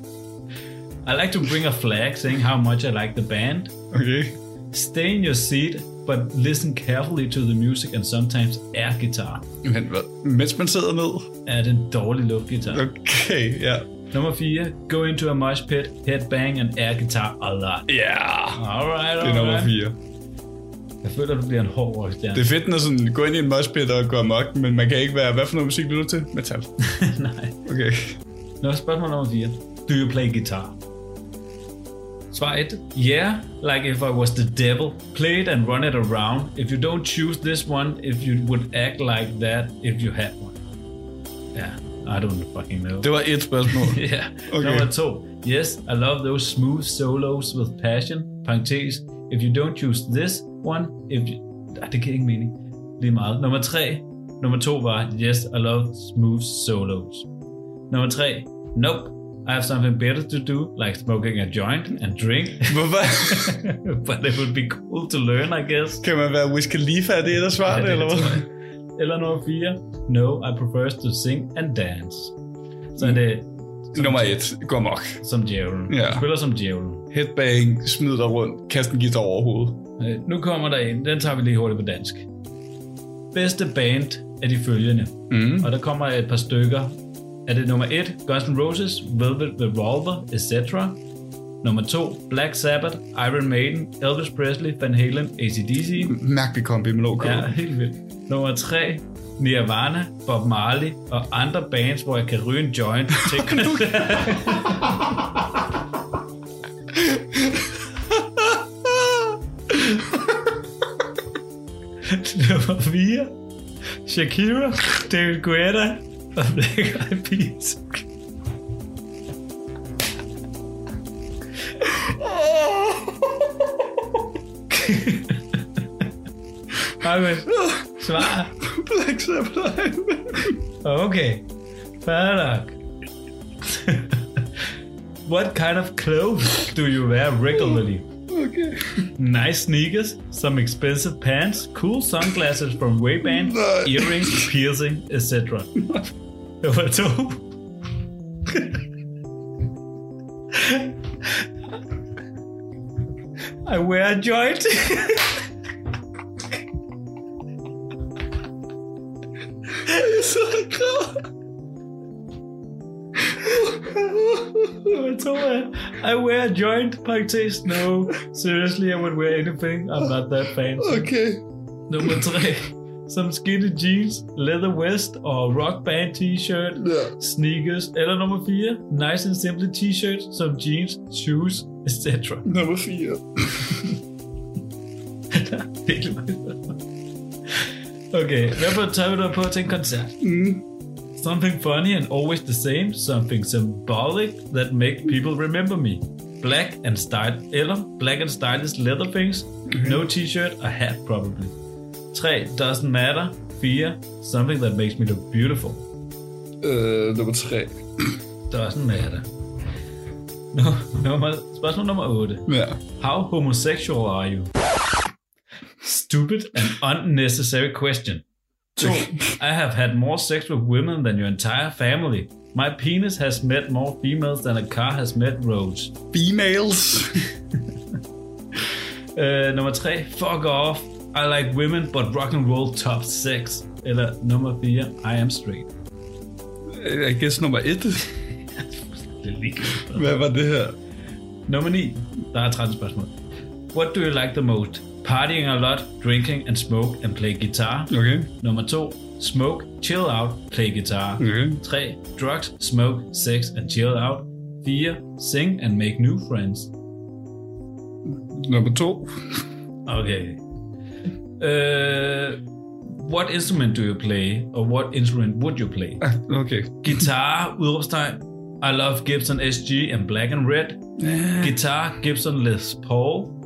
I like to bring a flag saying how much I like the band. Okay. Stay in your seat, but listen carefully to the music and sometimes air guitar. Men hvad? Mens man sidder ned? Er det en dårlig luftgitar? Okay, ja. Nummer 4. Go into a mosh pit, headbang and air guitar a lot. Ja. Yeah. Alright, Det er nummer alright. 4. Jeg føler, du bliver en hård rockstjerne. Det er fedt, når sådan, gå ind i en moshpit og gå amok, men man kan ikke være... Hvad for noget musik lytter du til? Metal. Nej. Okay. Nå, spørgsmål nummer 4. Do you play guitar? Svar 1. Yeah, like if I was the devil. Play it and run it around. If you don't choose this one, if you would act like that if you had one. Yeah, I don't fucking know. Det var et spørgsmål. yeah. Okay. Number 2. Yes, I love those smooth solos with passion. Parentes. If you don't choose this one, if you... Ah, det giver ikke mening. Lige meget. Nummer 3. Nummer 2 var, yes, I love smooth solos. Nummer 3. Nope. I have something better to do, like smoking a joint and drink. Hvorfor? But it would be cool to learn, I guess. kan man være Wiz Khalifa? Er det et af svarene, Ja, eller hvad? Eller nummer 4. No, I prefer to sing and dance. Så er det Nummer et. Gå amok. som djævlen. Ja. Du spiller som djævlen. Headbang, smid dig rundt, kast en guitar over hovedet. Øh, Nu kommer der en. Den tager vi lige hurtigt på dansk. Bedste band er de følgende. Mm. Og der kommer et par stykker. Er det nummer 1, Guns N' Roses, Velvet Revolver, etc. Nummer 2, Black Sabbath, Iron Maiden, Elvis Presley, Van Halen, ACDC. Mærkelig kombi med Ja, helt vildt. Nummer 3, Nirvana, Bob Marley og andre bands, hvor jeg kan ryge en joint til Nummer 4, Shakira, David Guetta og Black Eyed Peas. Markus, svar. Black Sabbath. Okay, fair nok. what kind of clothes do you wear regularly? Okay. Nice sneakers, some expensive pants, cool sunglasses from Ray-Ban, earrings, piercing, etc. Nummer to. I wear a joint. Nummer to er, I wear a joint, parentes, no. Seriously, I would wear anything. I'm not that fancy. Okay. Nummer tre, some skinny jeans, leather vest og rock band t-shirt, Ja. sneakers. Eller nummer fire, nice and simple t-shirts, some jeans, shoes, etc. Nummer 4. Virkelig mange spørgsmål. Okay, hvad for tager vi dig på til en koncert? Mm. Something funny and always the same. Something symbolic that make people remember me. Black and style eller black and stylish leather things. No t-shirt, a hat probably. 3. Doesn't matter. 4. Something that makes me look beautiful. Øh, nummer 3. Doesn't matter. No, nummer, spørgsmål nummer 8. Ja. How homosexual are you? Stupid and unnecessary question. 2. I have had more sex with women than your entire family. My penis has met more females than a car has met roads. Females. Uh, nummer 3. Fuck off. I like women, but rock and roll top 6. Eller nummer 4. I am straight. Jeg guess nummer 1. Det er lige Hvad var det her? Nummer 9. Der er 13 spørgsmål. What do you like the most? Partying a lot, drinking and smoke and play guitar. Okay. Nummer 2. Smoke, chill out, play guitar. Okay. 3. Drugs, smoke, sex and chill out. 4. Sing and make new friends. Nummer 2. Okay. Uh, what instrument do you play? Or what instrument would you play? Okay. Guitar, udråbstegn. I love Gibson SG and black and red. Guitar, Gibson Les Paul.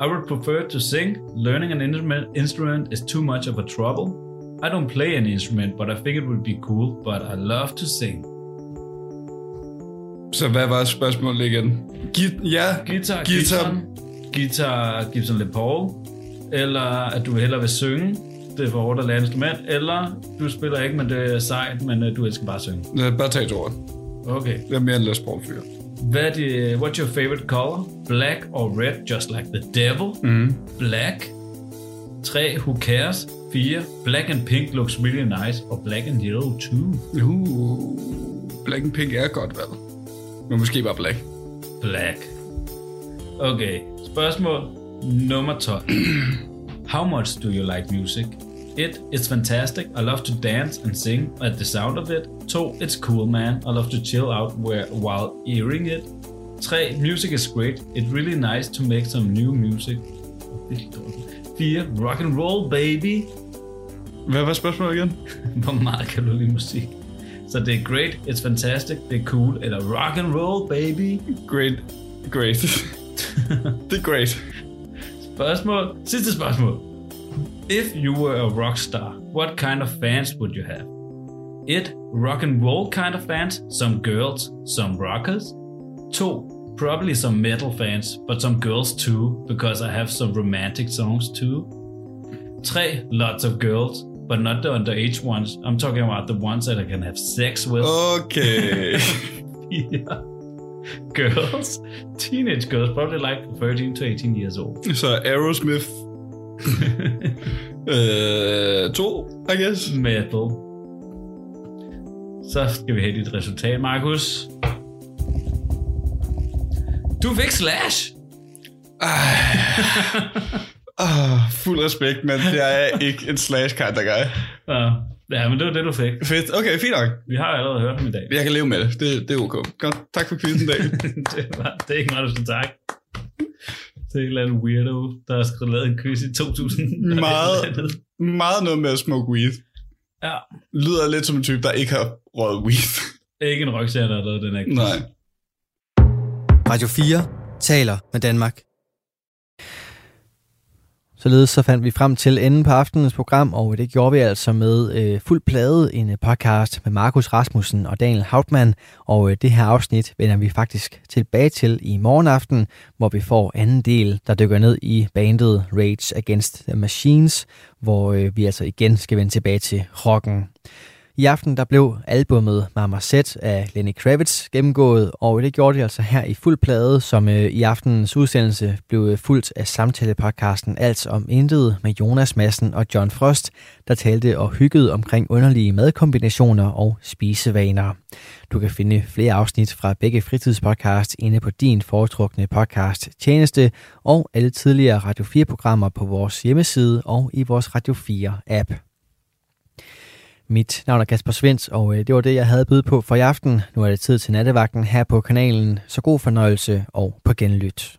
I would prefer to sing. Learning an instrument, is too much of a trouble. I don't play any instrument, but I think it would be cool, but I love to sing. Så hvad var spørgsmålet igen? Git, ja, Guitar, Guitar. Gibson. Guitar, Gibson Paul. Eller at du hellere vil synge. Det er for hårdt at lære instrument. Eller du spiller ikke, men det er sejt, men øh, du elsker bare at synge. Øh, bare tag et ord. Okay. Jeg er mere en Les Paul fyr. Hvad er det, what's your favorite color? Black or red, just like the devil? Mm. Black. 3. Who cares? 4. Black and pink looks really nice. Og black and yellow too. Uh, Black and Pink er godt valg. Men måske bare Black. Black. Okay. Spørgsmål nummer 12. How much do you like music? It, it's fantastic. I love to dance and sing at the sound of it. 2. It's cool, man. I love to chill out where, while hearing it. 3. Music is great. It's really nice to make some new music. 4. Rock and roll, baby. Hvad var spørgsmålet igen? Hvor meget kan du lide musik? Så det er great, it's fantastic, det er cool, eller rock and roll, baby. Great. Great. det er great. Spørgsmål. Sidste spørgsmål. If you were a rock star, what kind of fans would you have? It, rock and roll kind of fans, some girls, some rockers. 2. Probably some metal fans, but some girls too, because I have some romantic songs too. 3. Lots of girls, but not the underage ones. I'm talking about the ones that I can have sex with. Okay. Yeah. Girls, teenage girls, probably like 13 to 18 years old. Så Aerosmith. Øh, to, I guess. Metal. Så skal vi have dit resultat, Markus. Du fik Slash! Ah, fuld respekt, men jeg er ikke en slash kind of guy. Ja, ja, men det var det, du fik. Fedt. Okay, fint nok. Vi har allerede hørt dem i dag. Jeg kan leve med det. Det, det er okay. Godt. Tak for quizzen, dag. det, var, det er ikke meget, du skal takke. Det er en eller anden weirdo, der har skrevet lavet en quiz i 2000. Meget. Meget noget med at smoke weed. Ja, Lyder lidt som en type, der ikke har røget weed. ikke en rockstjerne, der har lavet den her quiz. Nej. Radio 4 taler med Danmark. Således så fandt vi frem til enden på aftenens program, og det gjorde vi altså med øh, fuld plade en øh, podcast med Markus Rasmussen og Daniel Hautmann. og øh, det her afsnit vender vi faktisk tilbage til i morgen aften, hvor vi får anden del, der dykker ned i bandet Rage Against the Machines, hvor øh, vi altså igen skal vende tilbage til rocken. I aften der blev albummet Mama Set af Lenny Kravitz gennemgået, og det gjorde det altså her i fuld plade, som øh, i aftenens udsendelse blev øh, fuldt af samtalepodcasten Alt om Intet med Jonas Madsen og John Frost, der talte og hyggede omkring underlige madkombinationer og spisevaner. Du kan finde flere afsnit fra begge fritidspodcasts inde på din foretrukne podcast tjeneste og alle tidligere Radio 4-programmer på vores hjemmeside og i vores Radio 4-app. Mit navn er Kasper Svens, og øh, det var det, jeg havde byde på for i aften. Nu er det tid til nattevagten her på kanalen, så god fornøjelse og på genlyt.